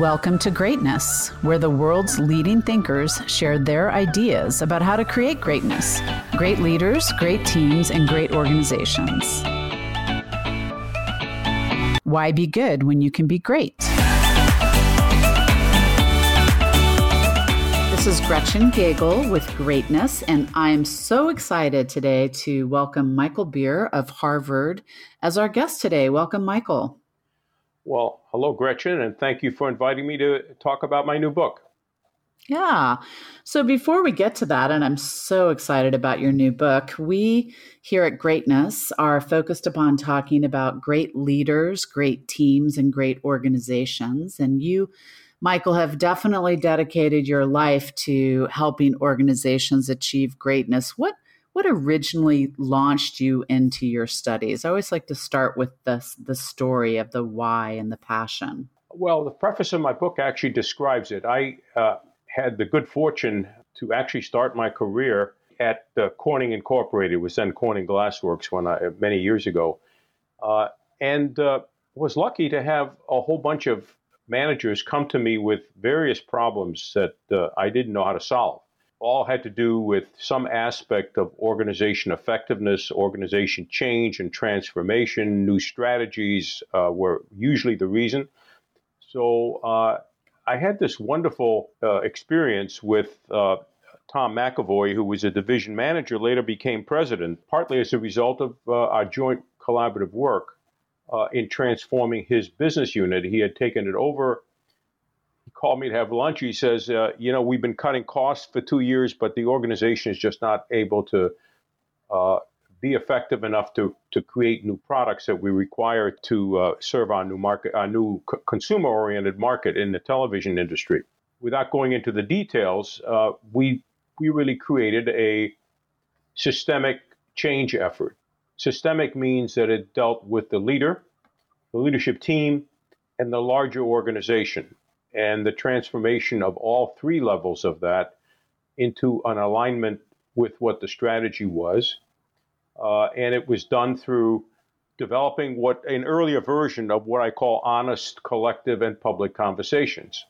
Welcome to Greatness, where the world's leading thinkers share their ideas about how to create greatness. Great leaders, great teams, and great organizations. Why be good when you can be great? This is Gretchen Gagel with Greatness, and I'm so excited today to welcome Michael Beer of Harvard as our guest today. Welcome, Michael. Well, hello, Gretchen, and thank you for inviting me to talk about my new book. Yeah. So before we get to that, and I'm so excited about your new book, we here at Greatness are focused upon talking about great leaders, great teams, and great organizations. And you, Michael, have definitely dedicated your life to helping organizations achieve greatness. What what originally launched you into your studies? I always like to start with the, the story of the why and the passion. Well, the preface of my book actually describes it. I uh, had the good fortune to actually start my career at uh, Corning Incorporated, was then Corning Glassworks when I, many years ago, uh, and uh, was lucky to have a whole bunch of managers come to me with various problems that uh, I didn't know how to solve all had to do with some aspect of organization effectiveness, organization change and transformation. New strategies uh, were usually the reason. So uh, I had this wonderful uh, experience with uh, Tom MacAvoy, who was a division manager, later became president, partly as a result of uh, our joint collaborative work uh, in transforming his business unit. He had taken it over called me to have lunch. He says, uh, you know, we've been cutting costs for two years, but the organization is just not able to uh, be effective enough to to create new products that we require to uh, serve our new market, our new c- consumer-oriented market in the television industry. Without going into the details, uh, we we really created a systemic change effort. Systemic means that it dealt with the leader, the leadership team, and the larger organization and the transformation of all three levels of that into an alignment with what the strategy was. Uh, and it was done through developing what an earlier version of what I call honest collective and public conversations.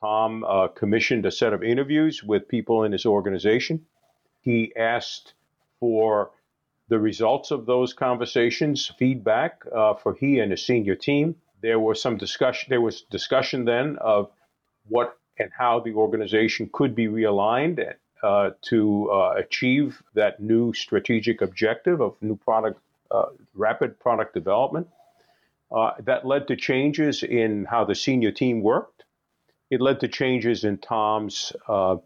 Tom uh, commissioned a set of interviews with people in his organization. He asked for the results of those conversations, feedback uh, for he and his senior team. There was some discussion. There was discussion then of what and how the organization could be realigned uh, to uh, achieve that new strategic objective of new product, uh, rapid product development. Uh, that led to changes in how the senior team worked. It led to changes in Tom's uh,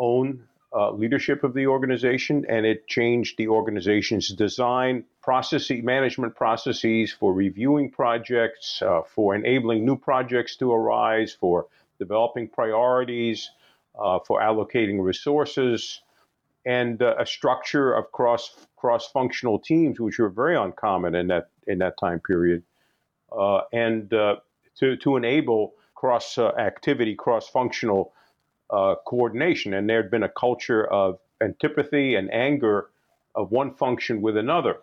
own uh, leadership of the organization, and it changed the organization's design, processes, management processes for reviewing projects, uh, for enabling new projects to arise, for developing priorities, uh, for allocating resources, and uh, a structure of cross cross functional teams, which were very uncommon in that in that time period, uh, and uh, to to enable cross activity, cross functional uh, coordination, and there had been a culture of antipathy and anger of one function with another.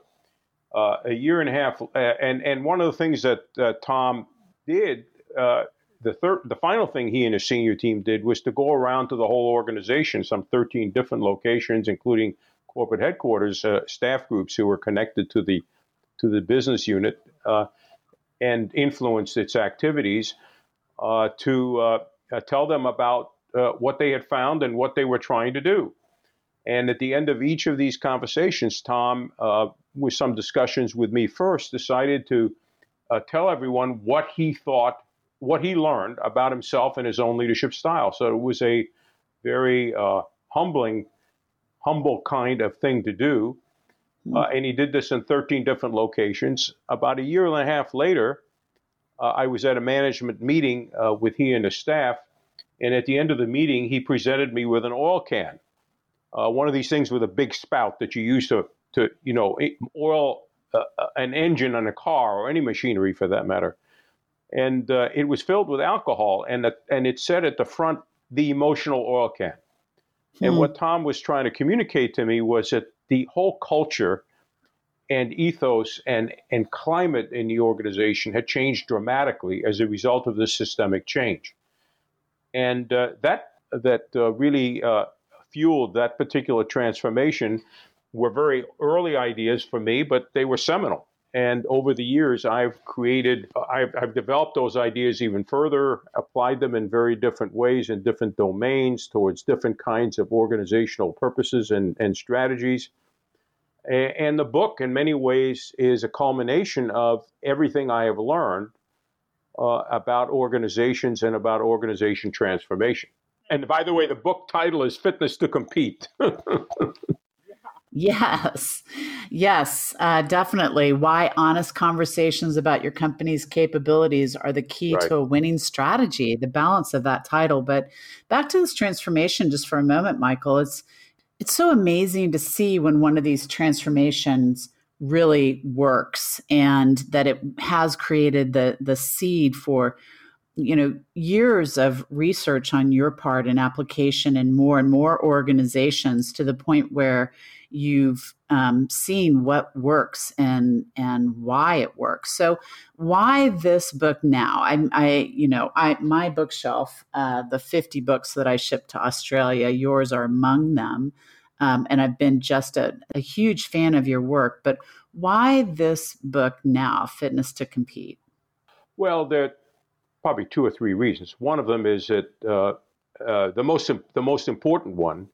Uh, a year and a half, uh, and and one of the things that Tom did, uh, the third, the final thing he and his senior team did was to go around to the whole organization, some 13 different locations, including corporate headquarters, uh, staff groups who were connected to the to the business unit, uh, and influenced its activities to tell them about uh, what they had found and what they were trying to do. And at the end of each of these conversations, Tom, uh, with some discussions with me first, decided to uh, tell everyone what he thought, what he learned about himself and his own leadership style. So it was a very uh, humbling, humble kind of thing to do. Hmm. Uh, and he did this in 13 different locations. About a year and a half later, uh, I was at a management meeting with he and his staff and at the end of the meeting, he presented me with an oil can, uh, one of these things with a big spout that you use to, to you know, oil uh, uh, an engine on a car or any machinery for that matter. And uh, it was filled with alcohol, and, the, and it said at the front, the emotional oil can. Hmm. And what Tom was trying to communicate to me was that the whole culture and ethos and, and climate in the organization had changed dramatically as a result of this systemic change. And uh, that, that uh, really uh, fueled that particular transformation were very early ideas for me, but they were seminal. And over the years, I've created, I've, I've, developed those ideas even further, applied them in very different ways in different domains towards different kinds of organizational purposes and, and strategies. And the book, in many ways, is a culmination of everything I have learned uh, about organizations and about organization transformation. And by the way, the book title is Fitness to Compete. yes, yes, uh, definitely. Why honest conversations about your company's capabilities are the key right. to a winning strategy, the balance of that title. But back to this transformation just for a moment, Michael. It's it's so amazing to see when one of these transformations really works and that it has created the the seed for you know years of research on your part and application in more and more organizations to the point where you've um, seen what works and and why it works. So why this book now? I, I you know i my bookshelf uh, the 50 books that i shipped to australia yours are among them um, and I've been just a, a huge fan of your work. But why this book now, Fitness to Compete? Well, there are probably two or three reasons. One of them is that uh, uh, the most the most important one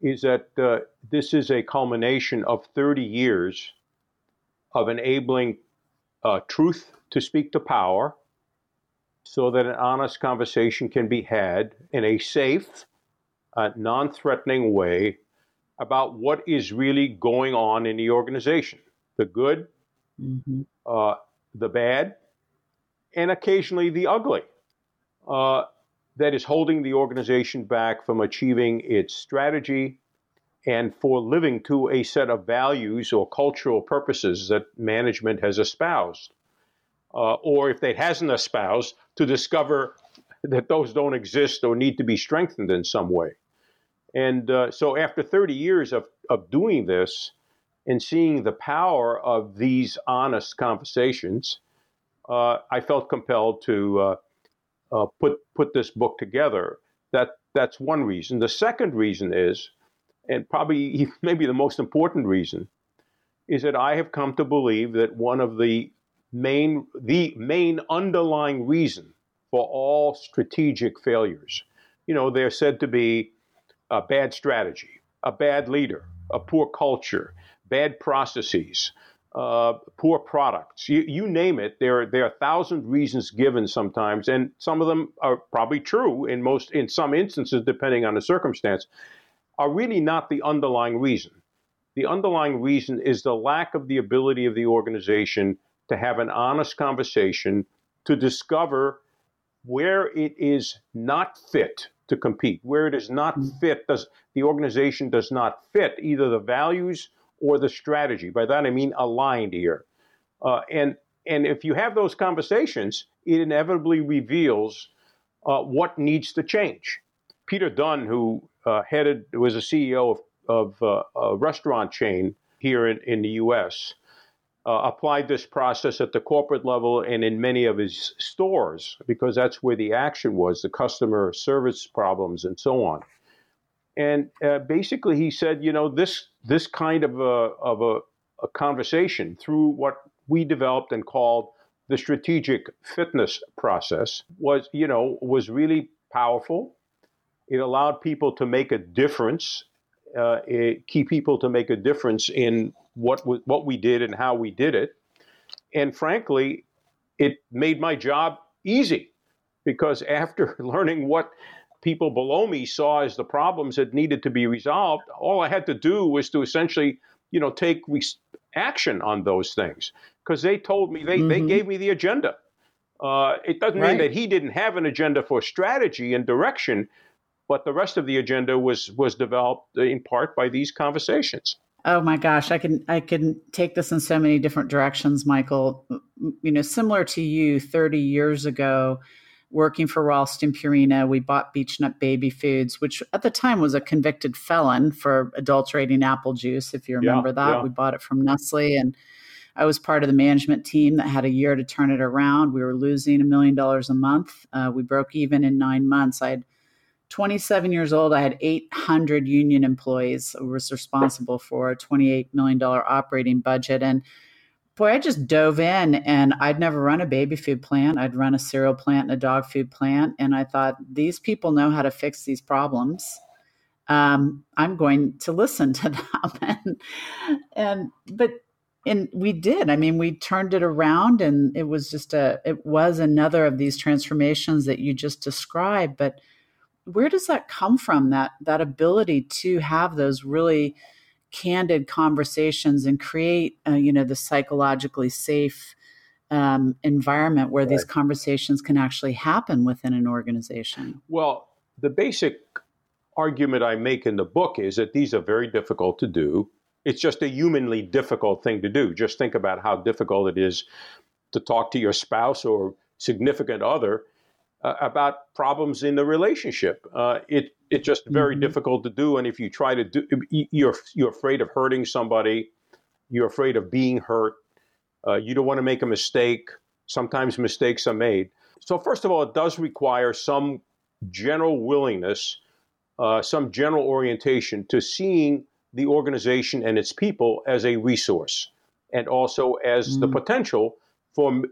is that uh, this is a culmination of 30 years of enabling uh, truth to speak to power, so that an honest conversation can be had in a safe, uh, non-threatening way about what is really going on in the organization the good, mm-hmm. uh, the bad, and occasionally the ugly. Uh, that is holding the organization back from achieving its strategy and for living to a set of values or cultural purposes that management has espoused. Uh, or if it hasn't espoused, to discover that those don't exist or need to be strengthened in some way. And uh, so, after 30 years of, of doing this and seeing the power of these honest conversations, uh, I felt compelled to uh, uh, put put this book together. That that's one reason. The second reason is, and probably maybe the most important reason, is that I have come to believe that one of the main the main underlying reason for all strategic failures, you know, they're said to be a bad strategy, a bad leader, a poor culture, bad processes, uh, poor products. You, you, name it. There, there are a thousand reasons given sometimes, and some of them are probably true in most, in some instances, depending on the circumstance, are really not the underlying reason. The underlying reason is the lack of the ability of the organization to have an honest conversation to discover where it is not fit to compete. Where it is not mm. fit, does the organization does not fit either the values or the strategy. By that I mean aligned here. Uh, and and if you have those conversations, it inevitably reveals uh, what needs to change. Peter Dunn, who uh, headed was a CEO of, of uh, a restaurant chain here in, in the U.S uh, applied this process at the corporate level and in many of his stores because that's where the action was the customer service problems and so on. And uh, basically, he said, you know, this this kind of a of a, a conversation through what we developed and called the strategic fitness process was, you know, was really powerful. It allowed people to make a difference, uh, key people to make a difference in what we, what we did and how we did it. And frankly, it made my job easy because after learning what people below me saw as the problems that needed to be resolved, all I had to do was to essentially, you know, take action on those things because they told me they, mm-hmm. they gave me the agenda. Uh, it doesn't right. mean that he didn't have an agenda for strategy and direction, but the rest of the agenda was was developed in part by these conversations. Oh my gosh, I can I can take this in so many different directions, Michael. You know, similar to you, 30 years ago, working for Ralston Purina. We bought Beech-Nut Baby Foods, which at the time was a convicted felon for adulterating apple juice. If you remember yeah, that, yeah. we bought it from Nestle, and I was part of the management team that had a year to turn it around. We were losing a million dollars a month. Uh, we broke even in nine months. I had 27 years old. I had 800 union employees. I was responsible for a 28 million dollar operating budget, and boy, I just dove in and I'd never run a baby food plant. I'd run a cereal plant and a dog food plant. And I thought, these people know how to fix these problems. Um, I'm going to listen to them. and, and, but, and we did. I mean, we turned it around and it was just a, it was another of these transformations that you just described. But where does that come from? That, that ability to have those really, candid conversations and create uh, you know the psychologically safe um, environment where right. these conversations can actually happen within an organization well the basic argument i make in the book is that these are very difficult to do it's just a humanly difficult thing to do just think about how difficult it is to talk to your spouse or significant other uh, about problems in the relationship. Uh, it it's just very mm-hmm. difficult to do, and if you try to do, you're you're afraid of hurting somebody, you're afraid of being hurt. Uh, you don't want to make a mistake. Sometimes mistakes are made. So first of all, it does require some general willingness, uh, some general orientation to seeing the organization and its people as a resource, and also as mm-hmm. the mm. potential for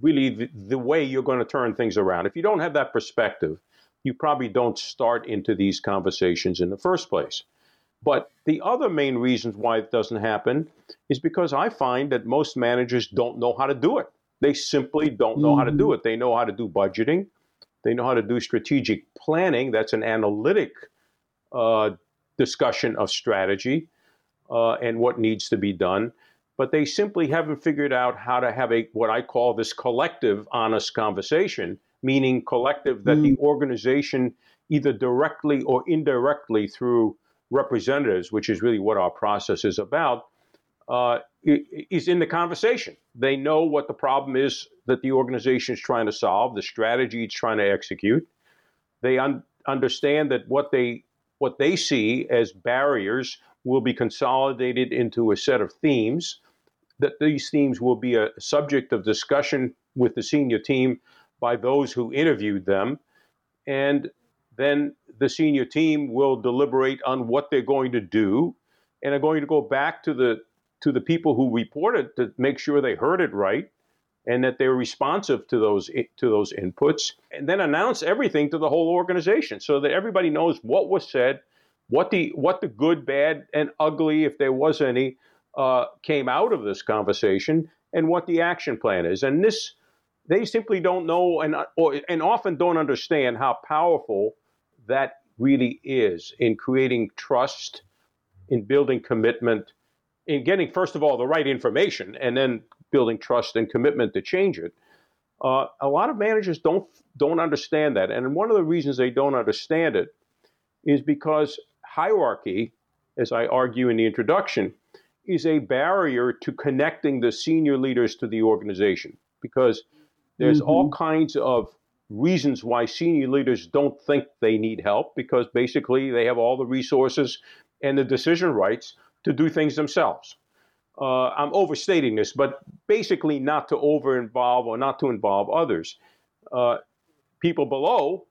really the, the way you're going to turn things around. If you don't have that perspective, you probably don't start into these conversations in the first place. But the other main reasons why it doesn't happen is because I find that most managers don't know how to do it. They simply don't know mm-hmm. how to do mm-hmm. it. They know how to do budgeting, they know how to do strategic planning. That's an analytic uh, discussion of strategy uh, and what needs to be done but they simply haven't figured out how to have a what I call this collective honest conversation, meaning collective that mm. the organization either directly or indirectly through representatives, which is really what our process is about, uh, is in the conversation. They know what the problem is that the organization is trying to solve, the strategy it's trying to execute. They un- understand that what they what they see as barriers will be consolidated into a set of themes that these themes will be a subject of discussion with the senior team by those who interviewed them. And then the senior team will deliberate on what they're going to do and are going to go back to the to the people who reported to make sure they heard it right and that they're responsive to those to those inputs and then announce everything to the whole organization so that everybody knows what was said what the what the good bad and ugly if there was any uh, came out of this conversation and what the action plan is. And this, they simply don't know and, or, and often don't understand how powerful that really is in creating trust, in building commitment, in getting, first of all, the right information, and then building trust and commitment to change it. Uh, a lot of managers don't don't understand that, and one of the reasons they don't understand it is because hierarchy, as I argue in the introduction, is a barrier to connecting the senior leaders to the organization because there's mm-hmm. all kinds of reasons why senior leaders don't think they need help because basically they have all the resources and the decision rights to do things themselves. Uh, I'm overstating this, but basically not to over involve or not to involve others. Uh, people below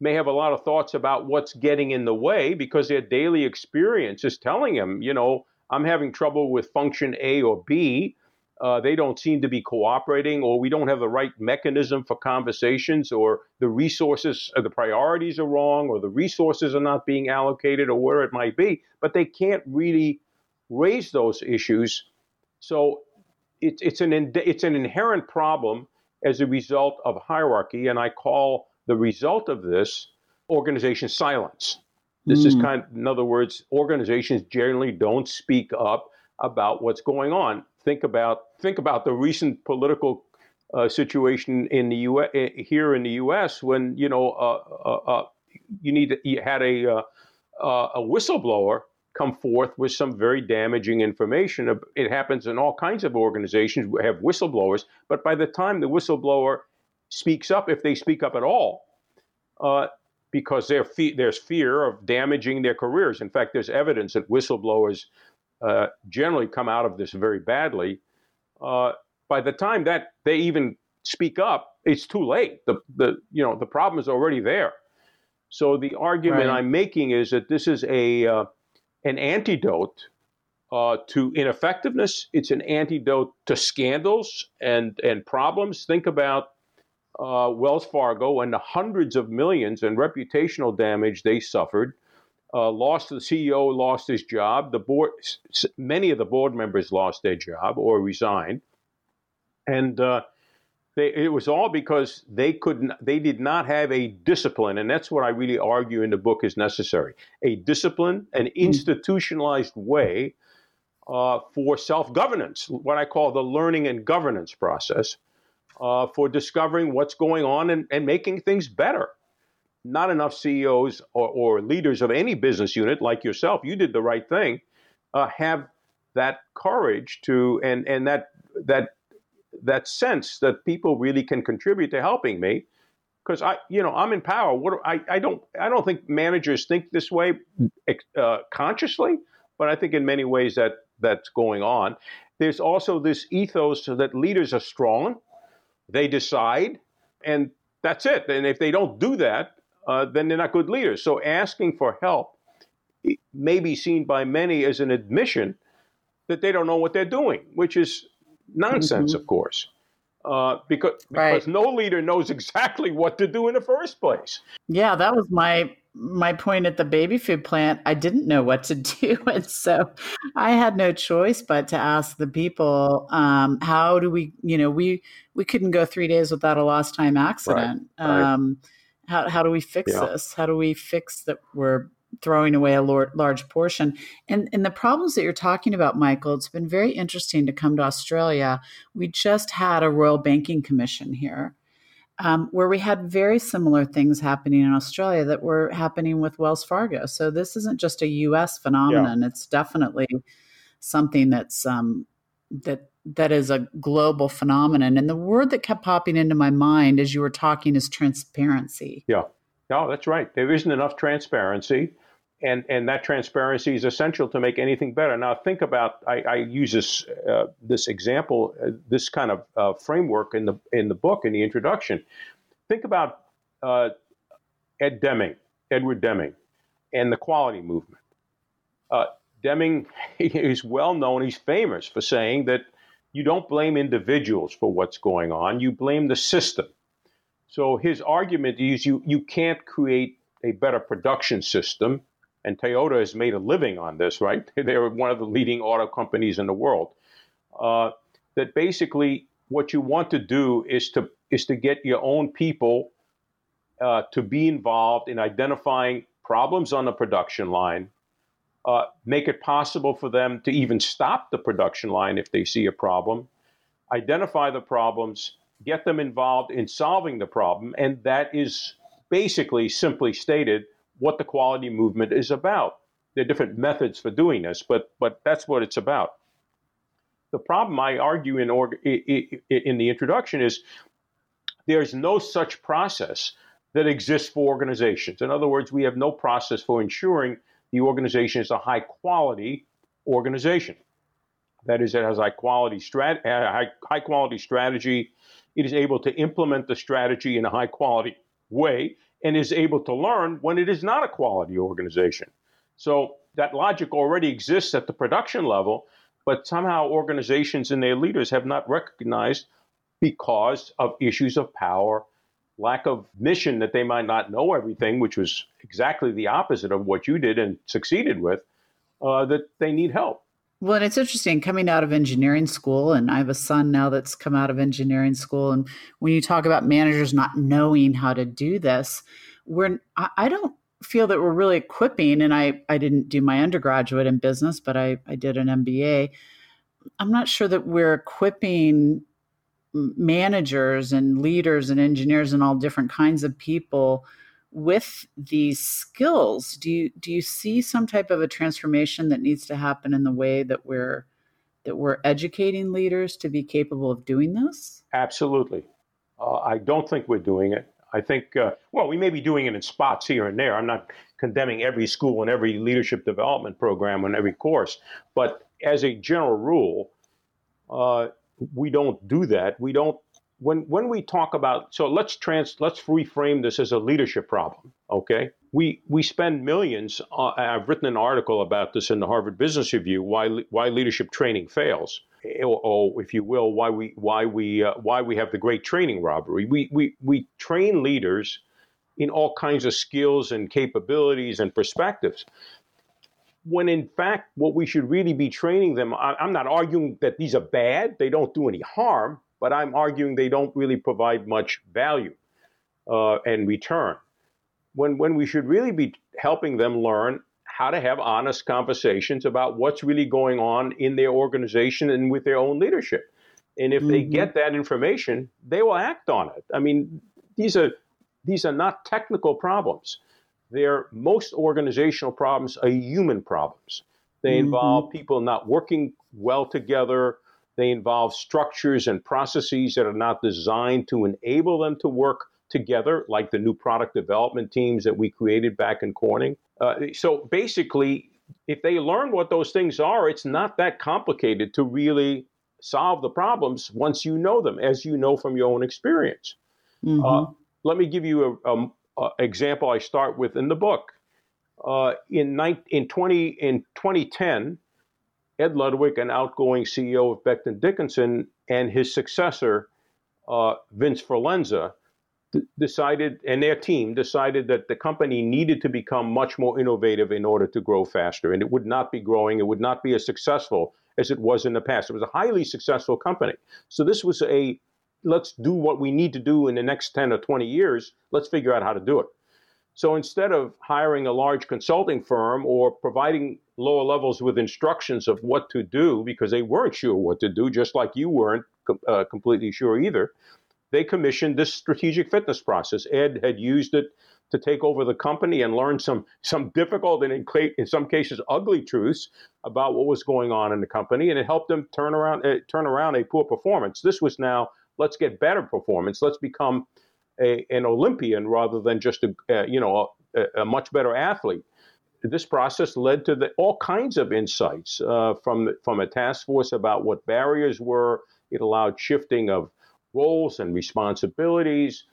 may have a lot of thoughts about what's getting in the way because their daily experience is telling them, you know, I'm having trouble with function A or B. Uh, they don't seem to be cooperating, or we don't have the right mechanism for conversations, or the resources, or uh, the priorities are wrong, or the resources are not being allocated, or where it might be. But they can't really raise those issues. So it, it's an it's an inherent problem as a result of hierarchy, and I call the result of this organization silence. This mm. is kind of, in other words, organizations generally don't speak up about what's going on. Think about think about the recent political uh, situation in the U. Eh, here in the U.S. when you know uh, uh, uh you need you had a uh, uh, a whistleblower come forth with some very damaging information. It happens in all kinds of organizations. We have whistleblowers, but by the time the whistleblower speaks up, if they speak up at all, uh, because fe- there's fear of damaging their careers. In fact, there's evidence that whistleblowers uh, generally come out of this very badly. Uh, by the time that they even speak up, it's too late. The, the, you know, the problem is already there. So the argument right. I'm making is that this is a, uh, an antidote uh, to ineffectiveness. It's an antidote to scandals and, and problems. Think about uh, Wells Fargo and the hundreds of millions in reputational damage they suffered. Uh, lost the CEO, lost his job. The board, many of the board members lost their job or resigned, and uh, they, it was all because they couldn't, they did not have a discipline, and that's what I really argue in the book is necessary: a discipline, an hmm. institutionalized way uh, for self-governance, what I call the learning and governance process uh, for discovering what's going on and, and, making things better. Not enough CEOs or, or, leaders of any business unit like yourself, you did the right thing, uh, have that courage to and and that that that sense that people really can contribute to helping me because I, you know, I'm in power. What I, I don't, I don't think managers think this way uh, consciously, but I think in many ways that that's going on. There's also this ethos that leaders are strong they decide, and that's it. And if they don't do that, uh, then they're not good leaders. So asking for help may be seen by many as an admission that they don't know what they're doing, which is nonsense, mm-hmm. of course. Uh, because because right. no leader knows exactly what to do in the first place. Yeah, that was my my point at the baby food plant, I didn't know what to do. And so I had no choice but to ask the people, um, how do we, you know, we, we couldn't go three days without a lost time accident. Right, right. Um, how, how do we fix yeah. this? How do we fix that we're throwing away a large portion? And, and the problems that you're talking about, Michael, it's been very interesting to come to Australia. We just had a Royal Banking Commission here um, where we had very similar things happening in Australia that were happening with Wells Fargo. So this isn't just a U.S. phenomenon; yeah. it's definitely something that's um, that that is a global phenomenon. And the word that kept popping into my mind as you were talking is transparency. Yeah, no, that's right. There isn't enough transparency and and that transparency is essential to make anything better. Now, think about I, I use this uh, this example, uh, this kind of uh, framework in the in the book in the introduction. Think about uh, Ed Deming, Edward Deming, and the quality movement. Uh, Deming is well known; he's famous for saying that you don't blame individuals for what's going on; you blame the system. So his argument is you you can't create a better production system and Toyota has made a living on this, right? They're one of the leading auto companies in the world. Uh, that basically what you want to do is to is to get your own people uh, to be involved in identifying problems on the production line, uh, make it possible for them to even stop the production line if they see a problem, identify the problems, get them involved in solving the problem, and that is basically simply stated what the quality movement is about. There are different methods for doing this, but but that's what it's about. The problem I argue in org- in the introduction is there's no such process that exists for organizations. In other words, we have no process for ensuring the organization is a high quality organization. That is, it has high quality strat- uh, high, high quality strategy. It is able to implement the strategy in a high quality way and is able to learn when it is not a quality organization. So that logic already exists at the production level, but somehow organizations and their leaders have not recognized because of issues of power, lack of mission that they might not know everything, which was exactly the opposite of what you did and succeeded with, uh, that they need help. Well, and it's interesting coming out of engineering school, and I have a son now that's come out of engineering school. And when you talk about managers not knowing how to do this, we're I don't feel that we're really equipping. And I I didn't do my undergraduate in business, but I I did an MBA. I'm not sure that we're equipping managers and leaders and engineers and all different kinds of people with these skills do you do you see some type of a transformation that needs to happen in the way that we're that we're educating leaders to be capable of doing this absolutely Uh, I don't think we're doing it. I think, uh, well, we may be doing it in spots here and there. I'm not condemning every school and every leadership development program and every course, but as a general rule, uh, we don't do that. We don't. When when we talk about so let's trans let's reframe this as a leadership problem. Okay, we we spend millions. Uh, I've written an article about this in the Harvard Business Review. Why why leadership training fails or, or, if you will, why we why we uh, why we have the great training robbery. We we we train leaders in all kinds of skills and capabilities and perspectives. When in fact, what we should really be training them, I, I'm not arguing that these are bad; they don't do any harm, but I'm arguing they don't really provide much value uh, and return. When when we should really be helping them learn how to have honest conversations about what's really going on in their organization and with their own leadership. And if mm-hmm. they get that information, they will act on it. I mean, these are these are not technical problems. They're most organizational problems are human problems. They mm-hmm. involve people not working well together. They involve structures and processes that are not designed to enable them to work together, like the new product development teams that we created back in Corning. Uh, so basically, if they learn what those things are, it's not that complicated to really solve the problems once you know them, as you know from your own experience. Mm-hmm. Uh, let me give you a, a, example I start with in the book. Uh, in, in, 20, in 2010, Ed Ludwig, an outgoing CEO of Becton Dickinson, and his successor, uh, Vince Forlenza, decided, and their team decided that the company needed to become much more innovative in order to grow faster. And it would not be growing, it would not be as successful as it was in the past. It was a highly successful company. So this was a let's do what we need to do in the next 10 or 20 years, let's figure out how to do it. So instead of hiring a large consulting firm or providing lower levels with instructions of what to do because they weren't sure what to do, just like you weren't uh, completely sure either, they commissioned this strategic fitness process. Ed had used it to take over the company and learn some some difficult and in, some cases ugly truths about what was going on in the company, and it helped them turn around uh, turn around a poor performance. This was now let's get better performance. Let's become a, an Olympian rather than just a uh, you know a, a, much better athlete. This process led to the, all kinds of insights uh, from from a task force about what barriers were. It allowed shifting of roles and responsibilities,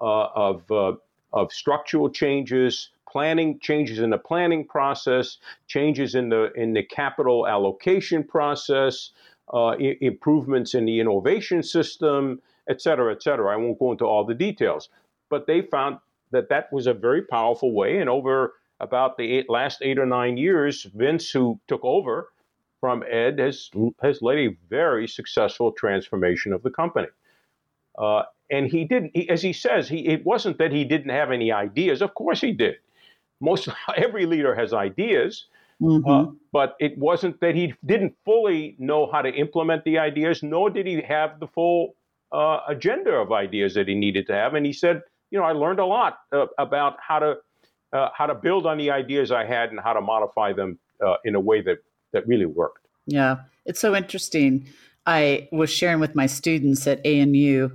uh, of, uh, of structural changes, planning changes in the planning process, changes in the in the capital allocation process, uh, I- improvements in the innovation system, et cetera, et cetera. I won't go into all the details, but they found that that was a very powerful way. And over about the eight, last eight or nine years, Vince, who took over from Ed, has has led a very successful transformation of the company. Uh, and he didn't, he, as he says, he, it wasn't that he didn't have any ideas. Of course he did. Most every leader has ideas, mm-hmm. uh, but it wasn't that he didn't fully know how to implement the ideas, nor did he have the full uh, agenda of ideas that he needed to have. And he said, you know, I learned a lot uh, about how to uh, how to build on the ideas I had and how to modify them uh, in a way that that really worked. Yeah, it's so interesting I was sharing with my students at ANU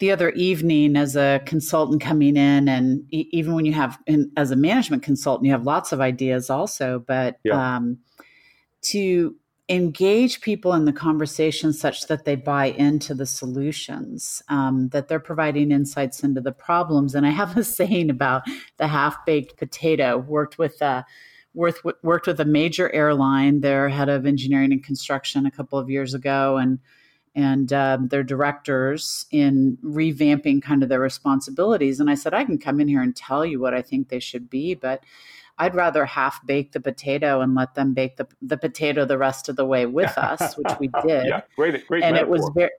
the other evening as a consultant coming in and even when you have in, as a management consultant you have lots of ideas also but yeah. um, to engage people in the conversation such that they buy into the solutions um, that they're providing insights into the problems and i have a saying about the half-baked potato worked with uh, worked worked with a major airline, their head of engineering and construction, a couple of years ago, and and um, their directors in revamping kind of their responsibilities. And I said, I can come in here and tell you what I think they should be, but I'd rather half bake the potato and let them bake the, the potato the rest of the way with us, which we did. yeah, great, great. And metaphor. it was very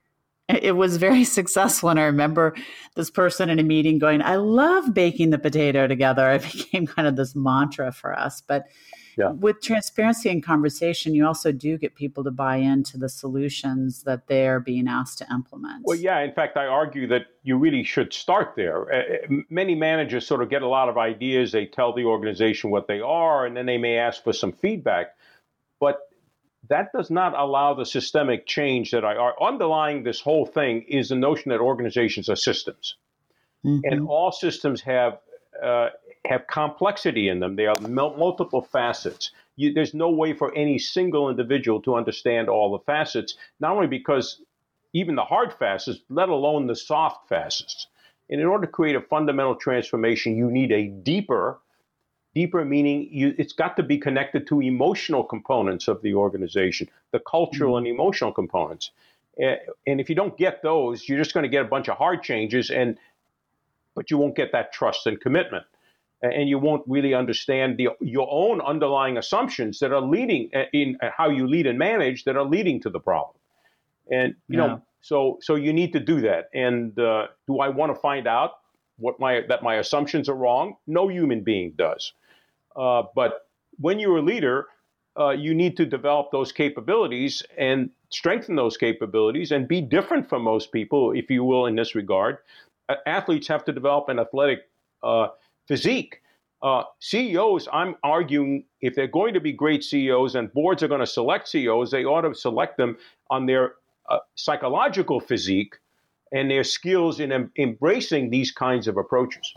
it was very successful. And I remember this person in a meeting going, I love baking the potato together. It became kind of this mantra for us. But yeah. with transparency and conversation, you also do get people to buy into the solutions that they're being asked to implement. Well, yeah. In fact, I argue that you really should start there. Uh, many managers sort of get a lot of ideas, they tell the organization what they are, and then they may ask for some feedback. But that does not allow the systemic change that I are underlying this whole thing is the notion that organizations are systems, mm-hmm. and all systems have uh, have complexity in them. They are multiple facets. You, there's no way for any single individual to understand all the facets. Not only because even the hard facets, let alone the soft facets. And in order to create a fundamental transformation, you need a deeper deeper meaning you, it's got to be connected to emotional components of the organization the cultural mm-hmm. and emotional components and if you don't get those you're just going to get a bunch of hard changes and but you won't get that trust and commitment and you won't really understand the, your own underlying assumptions that are leading uh, in uh, how you lead and manage that are leading to the problem and you yeah. know so so you need to do that and uh, do i want to find out what my that my assumptions are wrong no human being does uh, but when you're a leader, uh, you need to develop those capabilities and strengthen those capabilities and be different from most people, if you will, in this regard. Uh, athletes have to develop an athletic uh, physique. Uh, CEOs, I'm arguing, if they're going to be great CEOs and boards are going to select CEOs, they ought to select them on their psychological physique and their skills in em- embracing these kinds of approaches.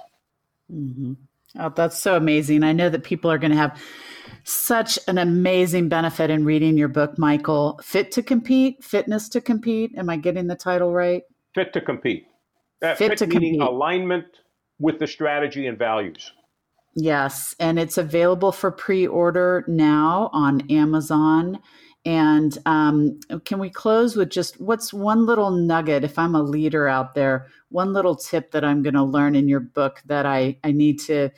Mm-hmm. Oh, that's so amazing. I know that people are going to have such an amazing benefit in reading your book, Michael. Fit to compete, fitness to compete. Am I getting the title right? Fit to compete. Uh, fit, fit to compete. alignment with the strategy and values. Yes, and it's available for pre-order now on Amazon and um, can we close with just what's one little nugget, if I'm a leader out there, one little tip that I'm going to learn in your book that I, I need to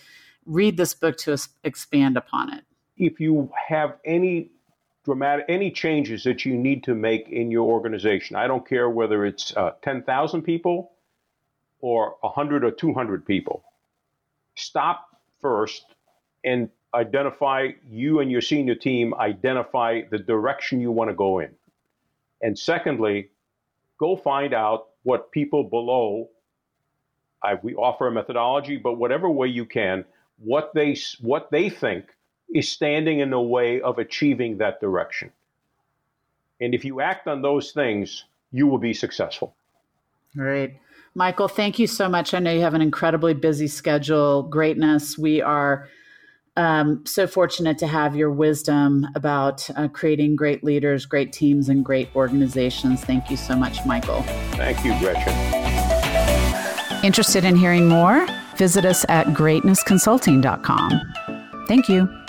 read this book to expand upon it? If you have any dramatic, any changes that you need to make in your organization, I don't care whether it's uh, 10,000 people or 100 or 200 people, stop first and identify you and your senior team identify the direction you want to go in. And secondly, go find out what people below I, we offer a methodology, but whatever way you can, what they what they think is standing in the way of achieving that direction. And if you act on those things, you will be successful. Great. Michael, thank you so much. I know you have an incredibly busy schedule. Greatness. We are um, so fortunate to have your wisdom about uh, creating great leaders, great teams, and great organizations. Thank you so much, Michael. Thank you, Gretchen. Interested in hearing more? Visit us at greatnessconsulting.com. Thank you.